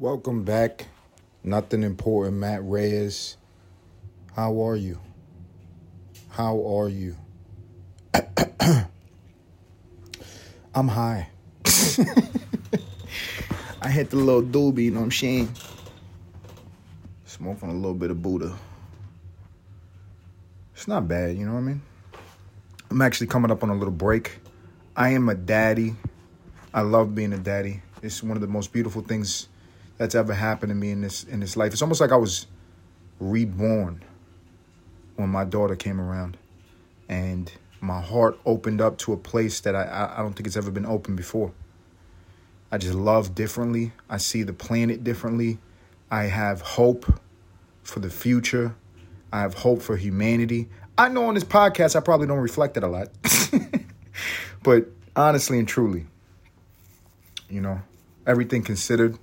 Welcome back. Nothing important, Matt Reyes. How are you? How are you? I'm high. I hit the little doobie, you know what I'm saying? Smoking a little bit of Buddha. It's not bad, you know what I mean? I'm actually coming up on a little break. I am a daddy. I love being a daddy. It's one of the most beautiful things that's ever happened to me in this in this life. It's almost like I was reborn when my daughter came around, and my heart opened up to a place that I I don't think it's ever been open before. I just love differently. I see the planet differently. I have hope for the future. I have hope for humanity. I know on this podcast I probably don't reflect it a lot. but honestly and truly, you know, everything considered,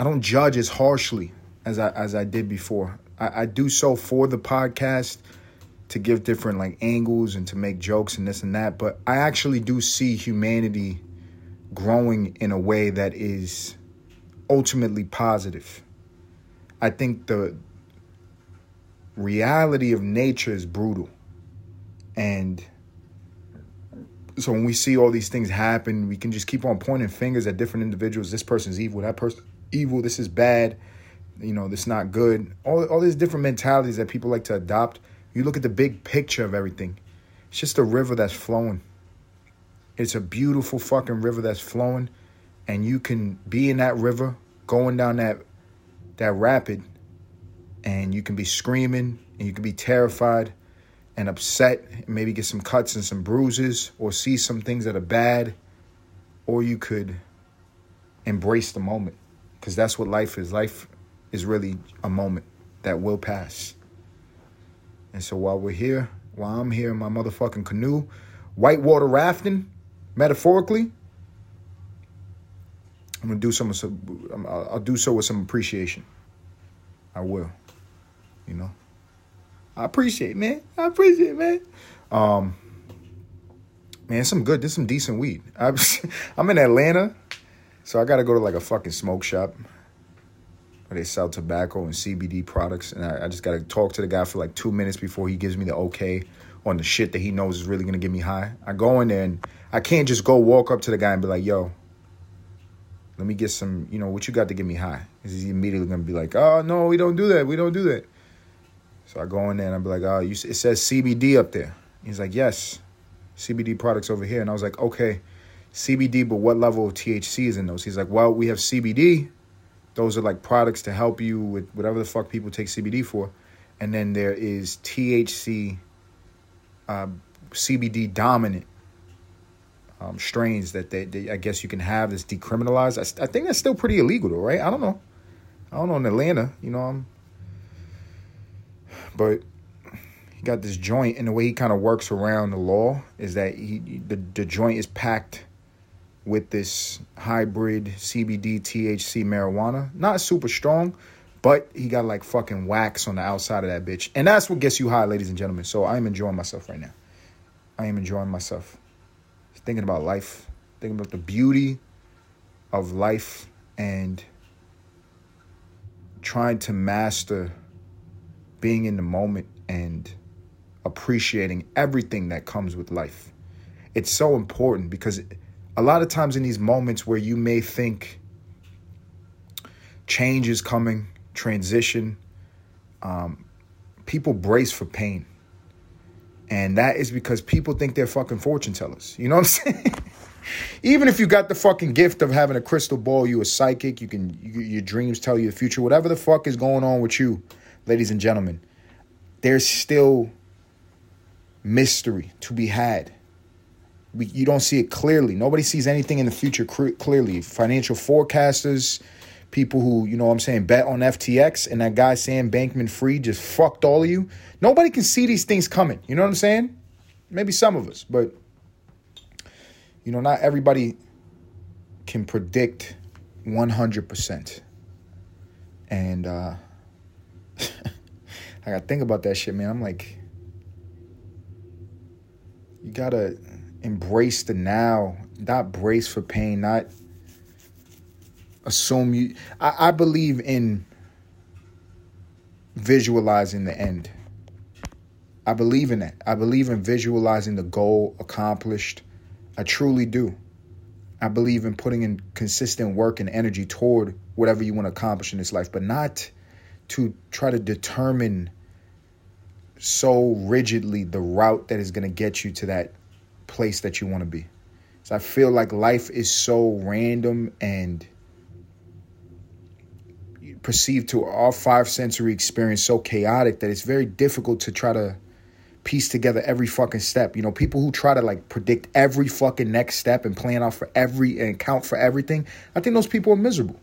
I don't judge as harshly as I as I did before. I, I do so for the podcast to give different like angles and to make jokes and this and that, but I actually do see humanity growing in a way that is ultimately positive. I think the reality of nature is brutal. And so when we see all these things happen, we can just keep on pointing fingers at different individuals. This person's evil, that person evil, this is bad, you know, this is not good. All all these different mentalities that people like to adopt. You look at the big picture of everything. It's just a river that's flowing. It's a beautiful fucking river that's flowing, and you can be in that river, going down that that rapid, and you can be screaming and you can be terrified and upset, and maybe get some cuts and some bruises, or see some things that are bad, or you could embrace the moment because that's what life is. Life is really a moment that will pass. And so while we're here, while I'm here in my motherfucking canoe, whitewater rafting, metaphorically, I'm gonna do some. I'll do so with some appreciation. I will. You know. I appreciate, man. I appreciate, man. Um, man, some good. There's some decent weed. I'm, in Atlanta. So I got to go to like a fucking smoke shop where they sell tobacco and CBD products. And I, I just got to talk to the guy for like two minutes before he gives me the okay on the shit that he knows is really to get me high. I go in there and I can't just go walk up to the guy and be like, yo, let me get some, you know, what you got to get me high? He's immediately going to be like, oh, no, we don't do that. We don't do that. So I go in there and I'm like, oh, you, it says CBD up there. He's like, yes, CBD products over here. And I was like, okay. CBD, but what level of THC is in those? He's like, well, we have CBD. Those are like products to help you with whatever the fuck people take CBD for. And then there is THC, uh, CBD dominant um, strains that they, they, I guess you can have that's decriminalized. I, I, think that's still pretty illegal though, right? I don't know. I don't know in Atlanta, you know. I'm, but he got this joint, and the way he kind of works around the law is that he the, the joint is packed with this hybrid CBD THC marijuana. Not super strong, but he got like fucking wax on the outside of that bitch. And that's what gets you high, ladies and gentlemen. So I am enjoying myself right now. I am enjoying myself. Thinking about life, thinking about the beauty of life and trying to master being in the moment and appreciating everything that comes with life. It's so important because a lot of times in these moments where you may think change is coming, transition, um, people brace for pain. And that is because people think they're fucking fortune tellers. You know what I'm saying? Even if you got the fucking gift of having a crystal ball, you a psychic, you can you, your dreams tell you the future, whatever the fuck is going on with you, ladies and gentlemen, there's still mystery to be had we, you don't see it clearly. Nobody sees anything in the future clearly. Financial forecasters, people who, you know what I'm saying, bet on FTX, and that guy Sam Bankman Fried just fucked all of you. Nobody can see these things coming. You know what I'm saying? Maybe some of us, but, you know, not everybody can predict 100%. And uh, I got to think about that shit, man. I'm like, you gotta embrace the now, not brace for pain, not assume you. I, I believe in visualizing the end. I believe in that. I believe in visualizing the goal accomplished. I truly do. I believe in putting in consistent work and energy toward whatever you want to accomplish in this life, but not to try to determine so rigidly the route that is going to get you to that place that you want to be. So I feel like life is so random and perceived to our five sensory experience so chaotic that it's very difficult to try to piece together every fucking step. You know, people who try to like predict every fucking next step and plan out for every and count for everything, I think those people are miserable.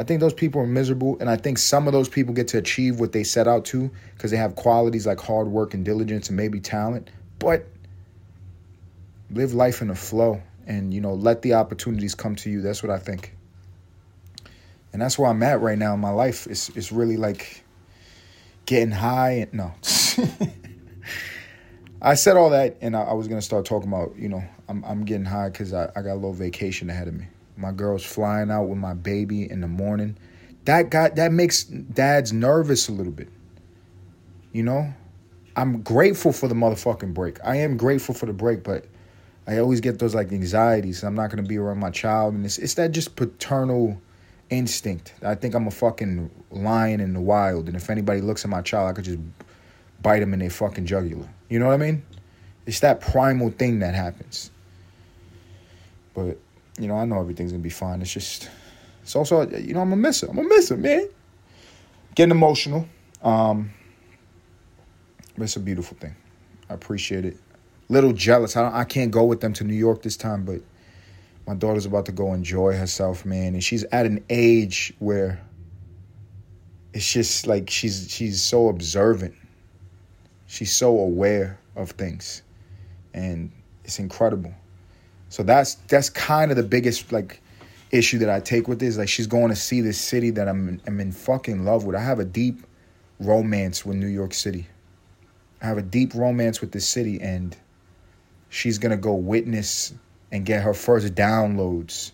I think those people are miserable, and I think some of those people get to achieve what they set out to because they have qualities like hard work and diligence and maybe talent. But live life in a flow and you know let the opportunities come to you. That's what I think, and that's where I'm at right now in my life. It's it's really like getting high and no. I said all that, and I, I, was gonna start talking about, you know, I'm I'm getting high because I, I got a little vacation ahead of me. My girl's flying out with my baby in the morning. That got that makes dads nervous a little bit. You know, I'm grateful for the motherfucking break. I am grateful for the break, but I always get those like anxieties. I'm not gonna be around my child, and it's it's that just paternal instinct. I think I'm a fucking lion in the wild, and if anybody looks at my child, I could just bite them in their fucking jugular. You know what I mean? It's that primal thing that happens. But, you know, I know everything's gonna be fine. It's just it's also you know, I'm gonna miss her. I'm gonna miss her, man. Getting emotional. Um but it's a beautiful thing. I appreciate it. Little jealous. I don't, I can't go with them to New York this time, but my daughter's about to go enjoy herself, man, and she's at an age where it's just like she's she's so observant she's so aware of things and it's incredible so that's that's kind of the biggest like issue that i take with this. Like she's going to see this city that i'm i'm in fucking love with. I have a deep romance with new york city. I have a deep romance with this city and she's gonna go witness and get her first downloads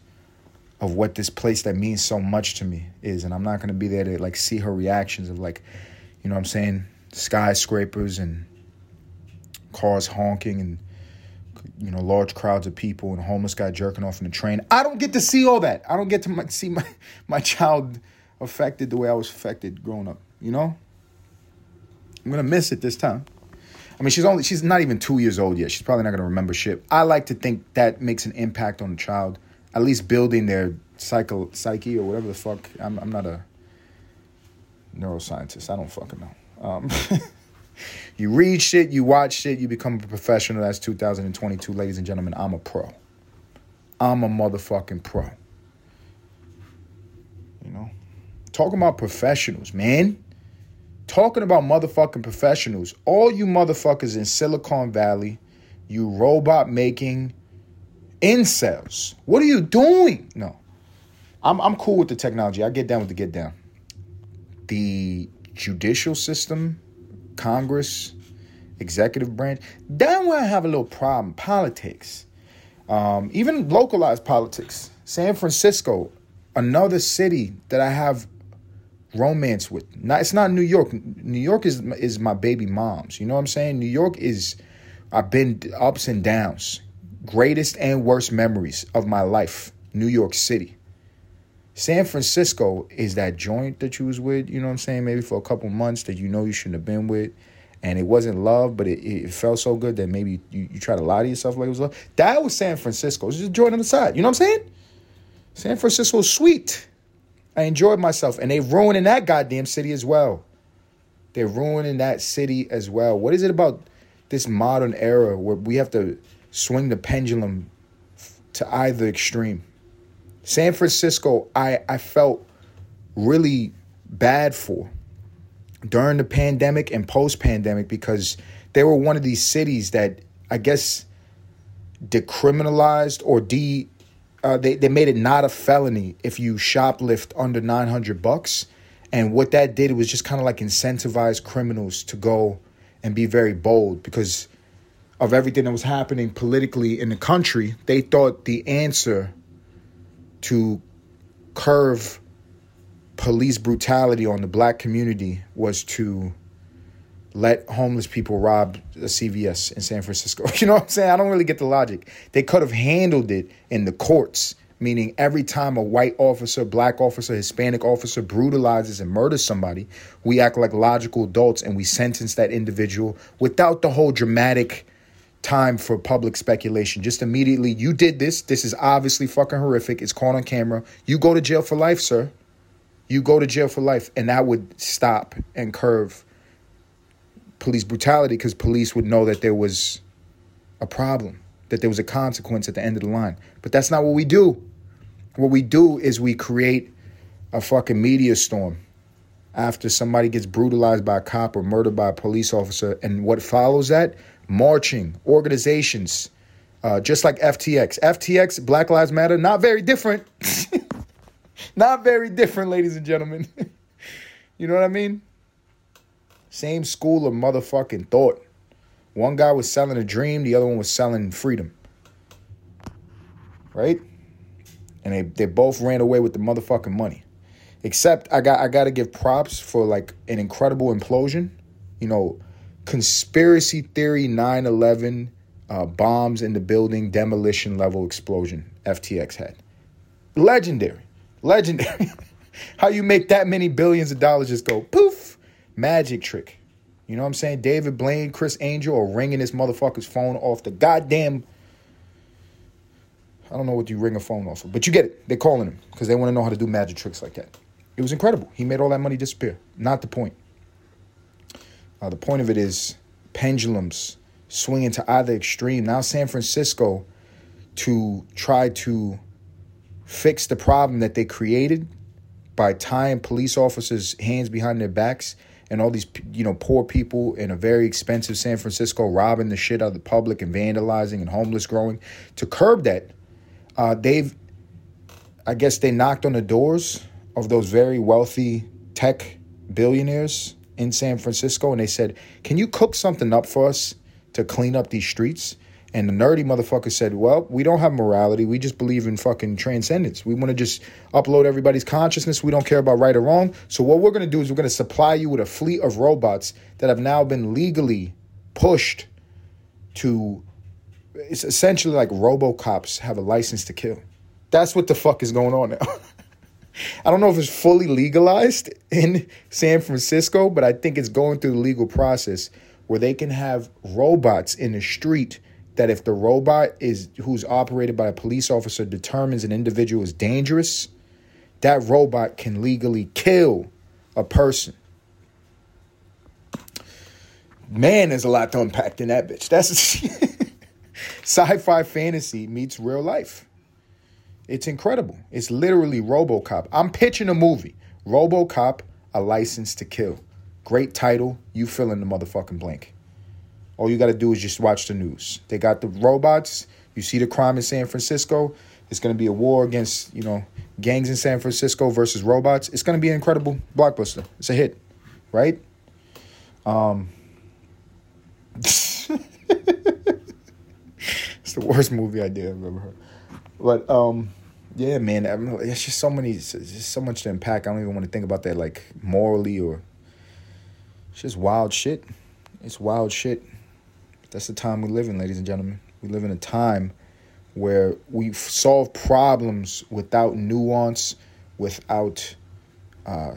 of what this place that means so much to me is. And i'm not gonna be there to like see her reactions of like you know what i'm saying? Skyscrapers and cars honking and you know large crowds of people and homeless guy jerking off in the train. I don't get to see all that. I don't get to see my my child affected the way I was affected growing up. You know, I'm gonna miss it this time. I mean, she's only she's not even two years old yet. She's probably not gonna remember shit. I like to think that makes an impact on the child, at least building their psycho psyche or whatever the fuck. I'm I'm not a neuroscientist. I don't fucking know. Um, you read shit, you watch shit, you become a professional. That's 2022, ladies and gentlemen. I'm a pro. I'm a motherfucking pro. You know? Talking about professionals, man. Talking about motherfucking professionals. All you motherfuckers in Silicon Valley, you robot making incels. What are you doing? No. I'm I'm cool with the technology. I get down with the get down. The judicial system, Congress, executive branch. That's where I have a little problem. Politics, um, even localized politics. San Francisco, another city that I have romance with. Not, it's not New York. New York is is my baby mom's. You know what I'm saying? New York is. I've been ups and downs, greatest and worst memories of my life. New York City. San Francisco is that joint that you was with, you know what I'm saying, maybe for a couple months that you know you shouldn't have been with. And it wasn't love, but it, it felt so good that maybe you, you try to lie to yourself like it was love. That was San Francisco. It's just a joint on the side. You know what I'm saying? San Francisco was sweet. I enjoyed myself. And they ruining that goddamn city as well. They're ruining that city as well. What is it about this modern era where we have to swing the pendulum to either extreme? San Francisco, I, I felt really bad for during the pandemic and post pandemic because they were one of these cities that I guess decriminalized or de uh, they, they made it not a felony if you shoplift under 900 bucks. And what that did was just kind of like incentivize criminals to go and be very bold because of everything that was happening politically in the country. They thought the answer to curve police brutality on the black community was to let homeless people rob a CVS in San Francisco. You know what I'm saying? I don't really get the logic. They could have handled it in the courts, meaning every time a white officer, black officer, Hispanic officer brutalizes and murders somebody, we act like logical adults and we sentence that individual without the whole dramatic time for public speculation. Just immediately, you did this. This is obviously fucking horrific. It's caught on camera. You go to jail for life, sir. You go to jail for life. And that would stop and curve police brutality because police would know that there was a problem, that there was a consequence at the end of the line. But that's not what we do. What we do is we create a fucking media storm after somebody gets brutalized by a cop or murdered by a police officer. And what follows that? Marching, organizations, uh, just like FTX. FTX, Black Lives Matter, not very different. not very different, ladies and gentlemen. you know what I mean? Same school of motherfucking thought. One guy was selling a dream, the other one was selling freedom. Right? And they, they both ran away with the motherfucking money. Except I got I gotta give props for like an incredible implosion. You know, conspiracy theory 9-11 uh, bombs in the building, demolition level explosion FTX had. Legendary. Legendary. How you make that many billions of dollars just go poof Magic trick. You know what I'm saying? David Blaine, Criss Angel are ringing this motherfucker's phone off the goddamn. I don't know what you ring a phone off of, but you get it. They're calling him because they want to know how to do magic tricks like that. It was incredible. He made all that money disappear. Not the point. Uh, the point of it is pendulums swinging to either extreme. Now, San Francisco, to try to fix the problem that they created by tying police officers' hands behind their backs and all these you know poor people in a very expensive San Francisco robbing the shit out of the public and vandalizing and homeless growing to curb that uh, they've I guess they knocked on the doors of those very wealthy tech billionaires in San Francisco and they said can you cook something up for us to clean up these streets and the nerdy motherfucker said, Well, we don't have morality. We just believe in fucking transcendence. We want to just upload everybody's consciousness. We don't care about right or wrong. So, what we're going to do is we're going to supply you with a fleet of robots that have now been legally pushed to. It's essentially like Robocops have a license to kill. That's what the fuck is going on now. I don't know if it's fully legalized in San Francisco, but I think it's going through the legal process where they can have robots in the street that if the robot is who's operated by a police officer determines an individual is dangerous, that robot can legally kill a person. Man, there's a lot to unpack in that bitch. That's sci-fi fantasy meets real life. It's incredible. It's literally RoboCop. I'm pitching a movie. RoboCop: A License to Kill. Great title. You fill in the motherfucking blank. All you got to do is just watch the news. They got the robots. You see the crime in San Francisco. It's going to be a war against, you know, gangs in San Francisco versus robots. It's going to be an incredible blockbuster. It's a hit, right? Um, it's the worst movie idea I've ever heard. But um, yeah, man, I it's just so many, it's just so much to unpack. I don't even want to think about that like morally or. It's just wild shit. It's wild shit. That's the time we live in, ladies and gentlemen. We live in a time where we solve problems without nuance, without uh,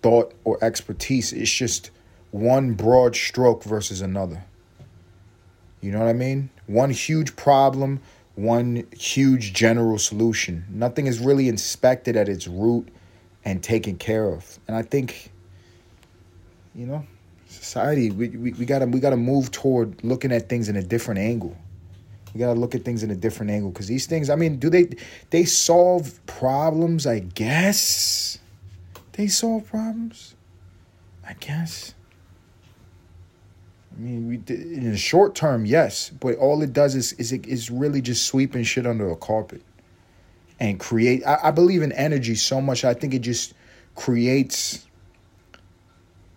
thought or expertise. It's just one broad stroke versus another. You know what I mean? One huge problem, one huge general solution. Nothing is really inspected at its root and taken care of. And I think, you know, society we, we, we gotta we gotta move toward looking at things in a different angle we gotta look at things in a different angle because these things i mean do they they solve problems i guess they solve problems i guess i mean we did, in the short term yes but all it does is is it is really just sweeping shit under a carpet and create I, I believe in energy so much i think it just creates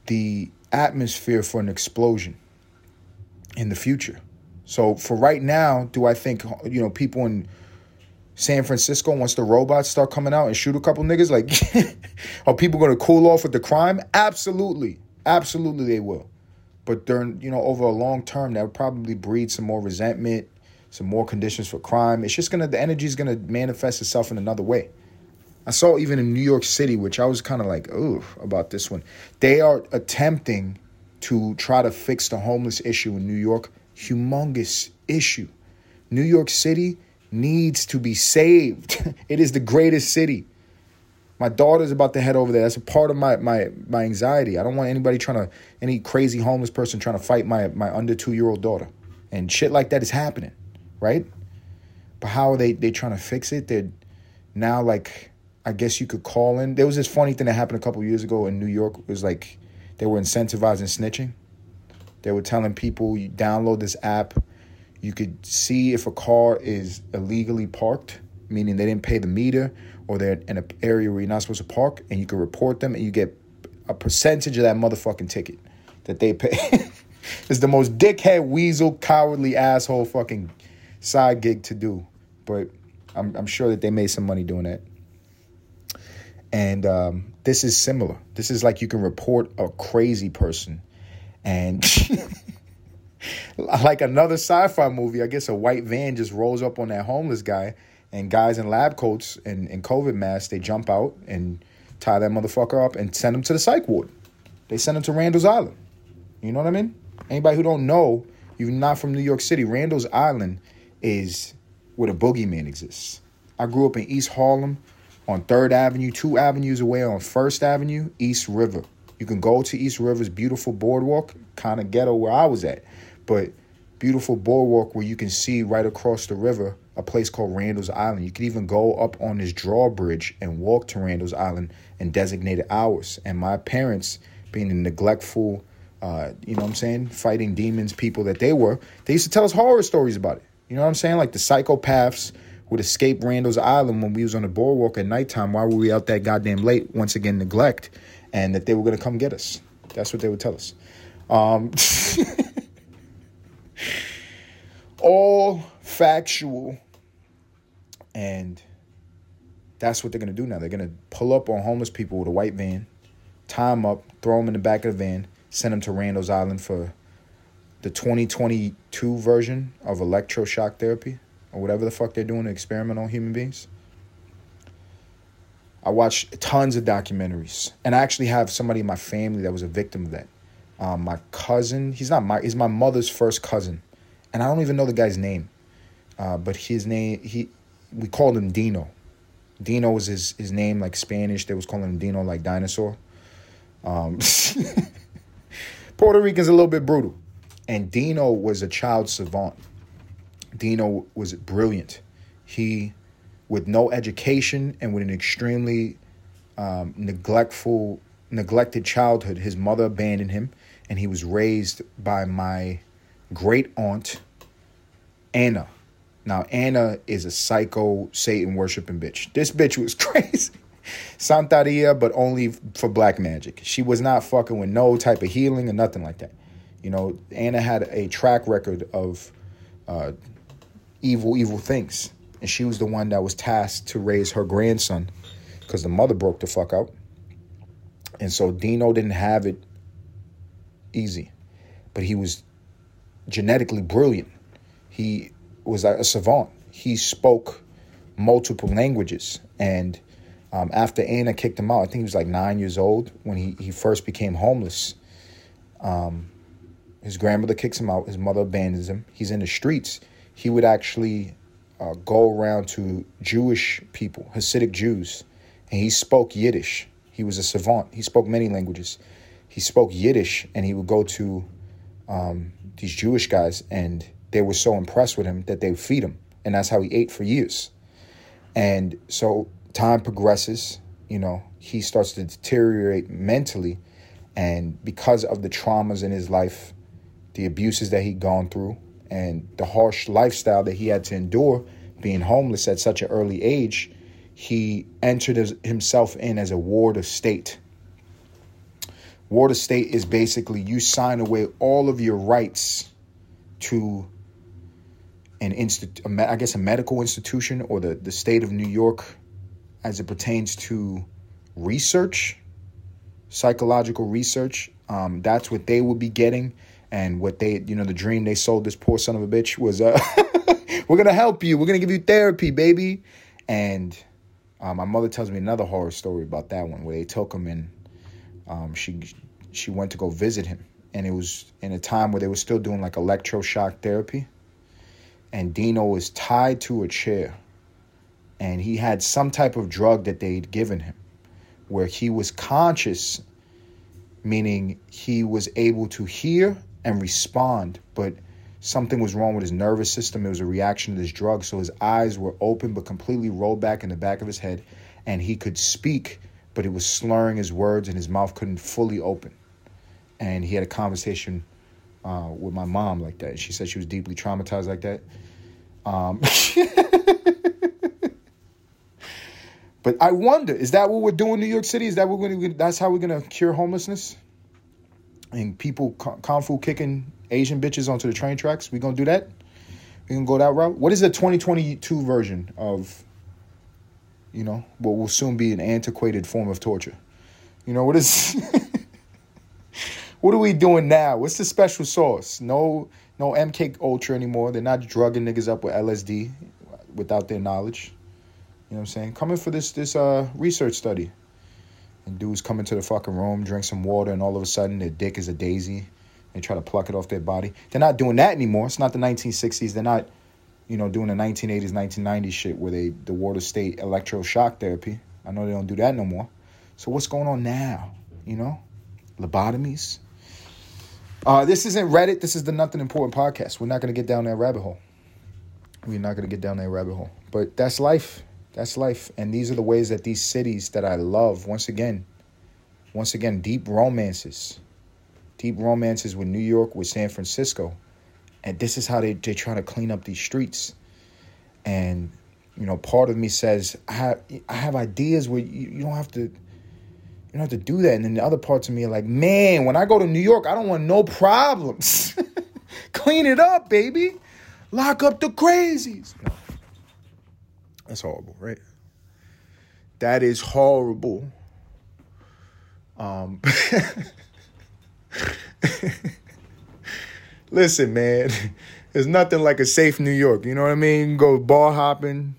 the atmosphere for an explosion in the future. So for right now, do I think you know people in San Francisco once the robots start coming out and shoot a couple niggas? Like, are people going to cool off with the crime? Absolutely. Absolutely, they will. But during, you know, over a long term, that would probably breed some more resentment, some more conditions for crime. It's just to, the energy is to manifest itself in another way. I saw even in New York City, which I was kind of like, oh, about this one. They are attempting to try to fix the homeless issue in New York. Humongous issue. New York City needs to be saved. it is the greatest city. My daughter's about to head over there. That's a part of my my my anxiety. I don't want anybody trying to any crazy homeless person trying to fight my my under two year old daughter, and shit like that is happening, right? But how are they they trying to fix it? They're now like I guess you could call in. There was this funny thing that happened a couple years ago in New York. It was like they were incentivizing snitching. They were telling people you download this app you could see if a car is illegally parked, meaning they didn't pay the meter or they're in an area where you're not supposed to park, and you can report them and you get a percentage of that motherfucking ticket that they pay. it's the most dickhead, weasel, cowardly asshole fucking side gig to do. But I'm, I'm sure that they made some money doing that. And um, this is similar. This is like you can report a crazy person and like another sci-fi movie, I guess a white van just rolls up on that homeless guy, and guys in lab coats and, and COVID masks, they jump out and tie that motherfucker up and send him to the psych ward. They send him to Randall's Island. You know what I mean? Anybody who don't know, you're not from New York City. Randall's Island is where the boogeyman exists. I grew up in East Harlem on 3rd Avenue, two avenues away on 1st Avenue, East River. You can go to East River's beautiful boardwalk, kind of ghetto where I was at but beautiful boardwalk where you can see right across the river a place called Randall's Island. You could even go up on this drawbridge and walk to Randall's Island in designated hours. And my parents, being the neglectful, uh, you know what I'm saying, fighting demons people that they were, they used to tell us horror stories about it. You know what I'm saying? Like the psychopaths would escape Randall's Island when we was on the boardwalk at nighttime. Why were we out that goddamn late? Once again, neglect, and that they were gonna come get us. That's what they would tell us. Um, all factual. And that's what they're going to do now. They're going to pull up on homeless people with a white van, tie them up, throw them in the back of the van, send them to Randall's Island for the 2022 version of electroshock therapy or whatever the fuck they're doing to experiment on human beings. I watched tons of documentaries, and I actually have somebody in my family that was a victim of that. Um, my cousin, he's not my, he's my mother's first cousin and I don't even know the guy's name, uh, but his name he we called him Dino. Dino was his his name like Spanish. They was calling him Dino like dinosaur. Um, Puerto Rican's a little bit brutal, and Dino was a child savant. Dino was brilliant. He, with no education and with an extremely um, neglectful, neglected childhood, his mother abandoned him, and he was raised by my great aunt, Anna. Now, Anna is a psycho Satan worshiping bitch. This bitch was crazy. Santeria, but only for black magic. She was not fucking with no type of healing or nothing like that. You know, Anna had a track record of uh, evil, evil things. And she was the one that was tasked to raise her grandson because the mother broke the fuck out. And so Dino didn't have it easy, but he was genetically brilliant. He was a savant. He spoke multiple languages. And um, after Anna kicked him out, I think he was like nine years old when he, he first became homeless. Um, his grandmother kicks him out. His mother abandons him. He's in the streets. He would actually uh, go around to Jewish people, Hasidic Jews, and he spoke Yiddish. He was a savant. He spoke many languages. He spoke Yiddish, and he would go to um, these Jewish guys, and they were so impressed with him that they feed him, and that's how he ate for years. And so time progresses, you know, he starts to deteriorate mentally, and because of the traumas in his life, the abuses that he'd gone through, and the harsh lifestyle that he had to endure, being homeless at such an early age, he entered himself in as a ward of state Ward of state is basically you sign away all of your rights to an institute, I guess a medical institution or the, the state of New York as it pertains to research, psychological research. Um, that's what they would be getting. And what they, you know, the dream they sold this poor son of a bitch was, uh, we're going to help you. We're going to give you therapy, baby. And uh, my mother tells me another horror story about that one where they took him and um, she she went to go visit him. And it was in a time where they were still doing like electroshock therapy. And Dino was tied to a chair. And he had some type of drug that they'd given him where he was conscious, meaning he was able to hear and respond, but something was wrong with his nervous system. It was a reaction to this drug. So his eyes were open but completely rolled back in the back of his head, and he could speak, but it was slurring his words, and his mouth couldn't fully open. And he had a conversation uh, with my mom like that. She said she was deeply traumatized like that. Um, but I wonder, is that what we're doing in New York City? Is that what we're gonna, that's how we're gonna cure homelessness? And people kung fu kicking Asian bitches onto the train tracks. We gonna do that? We gonna go that route? What is the 2022 version of, you know, what will soon be an antiquated form of torture? You know, what is what are we doing now? What's the special sauce? No no MK Ultra anymore. They're not drugging niggas up with LSD without their knowledge. You know what I'm saying? Coming for this this uh research study. And dudes come into the fucking room, drink some water, and all of a sudden their dick is a daisy. They try to pluck it off their body. They're not doing that anymore. It's not the 1960s. They're not, you know, doing the 1980s, 1990s shit where they the water state electroshock therapy. I know they don't do that no more. So what's going on now? You know, lobotomies. Uh, this isn't Reddit. This is the Nothing Important podcast. We're not going to get down that rabbit hole. We're not going to get down that rabbit hole. But that's life. That's life. And these are the ways that these cities that I love, once again, once again, deep romances deep romances with New York, with San Francisco. And this is how they, they try to clean up these streets. And, you know, part of me says, I have, I have ideas where you, you don't have to, you don't have to do that. And then the other parts of me are like, man, when I go to New York, I don't want no problems. Clean it up, baby. Lock up the crazies. No. That's horrible, right? That is horrible. Um Listen, man, there's nothing like a safe New York. You know what I mean? Go bar hopping,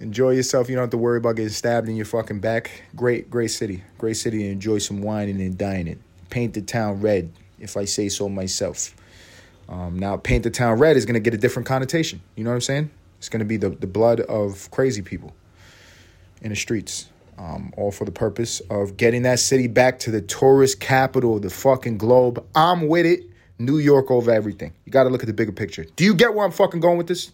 enjoy yourself. You don't have to worry about getting stabbed in your fucking back. Great, great city. Great city enjoy some whining and then dining. Paint the town red, if I say so myself. Um, now, paint the town red is going to get a different connotation. You know what I'm saying? It's going to be the, the blood of crazy people in the streets. Um, all for the purpose of getting that city back to the tourist capital of the fucking globe. I'm with it. New York over everything. You got to look at the bigger picture. Do you get where I'm fucking going with this?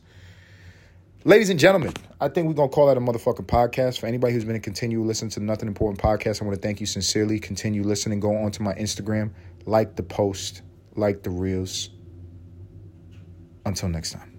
Ladies and gentlemen, I think we're to call that a motherfucking podcast. For anybody who's been to continue listening to Nothing Important podcast, I want to thank you sincerely. Continue listening. Go on to my Instagram, like the post, like the reels. Until next time.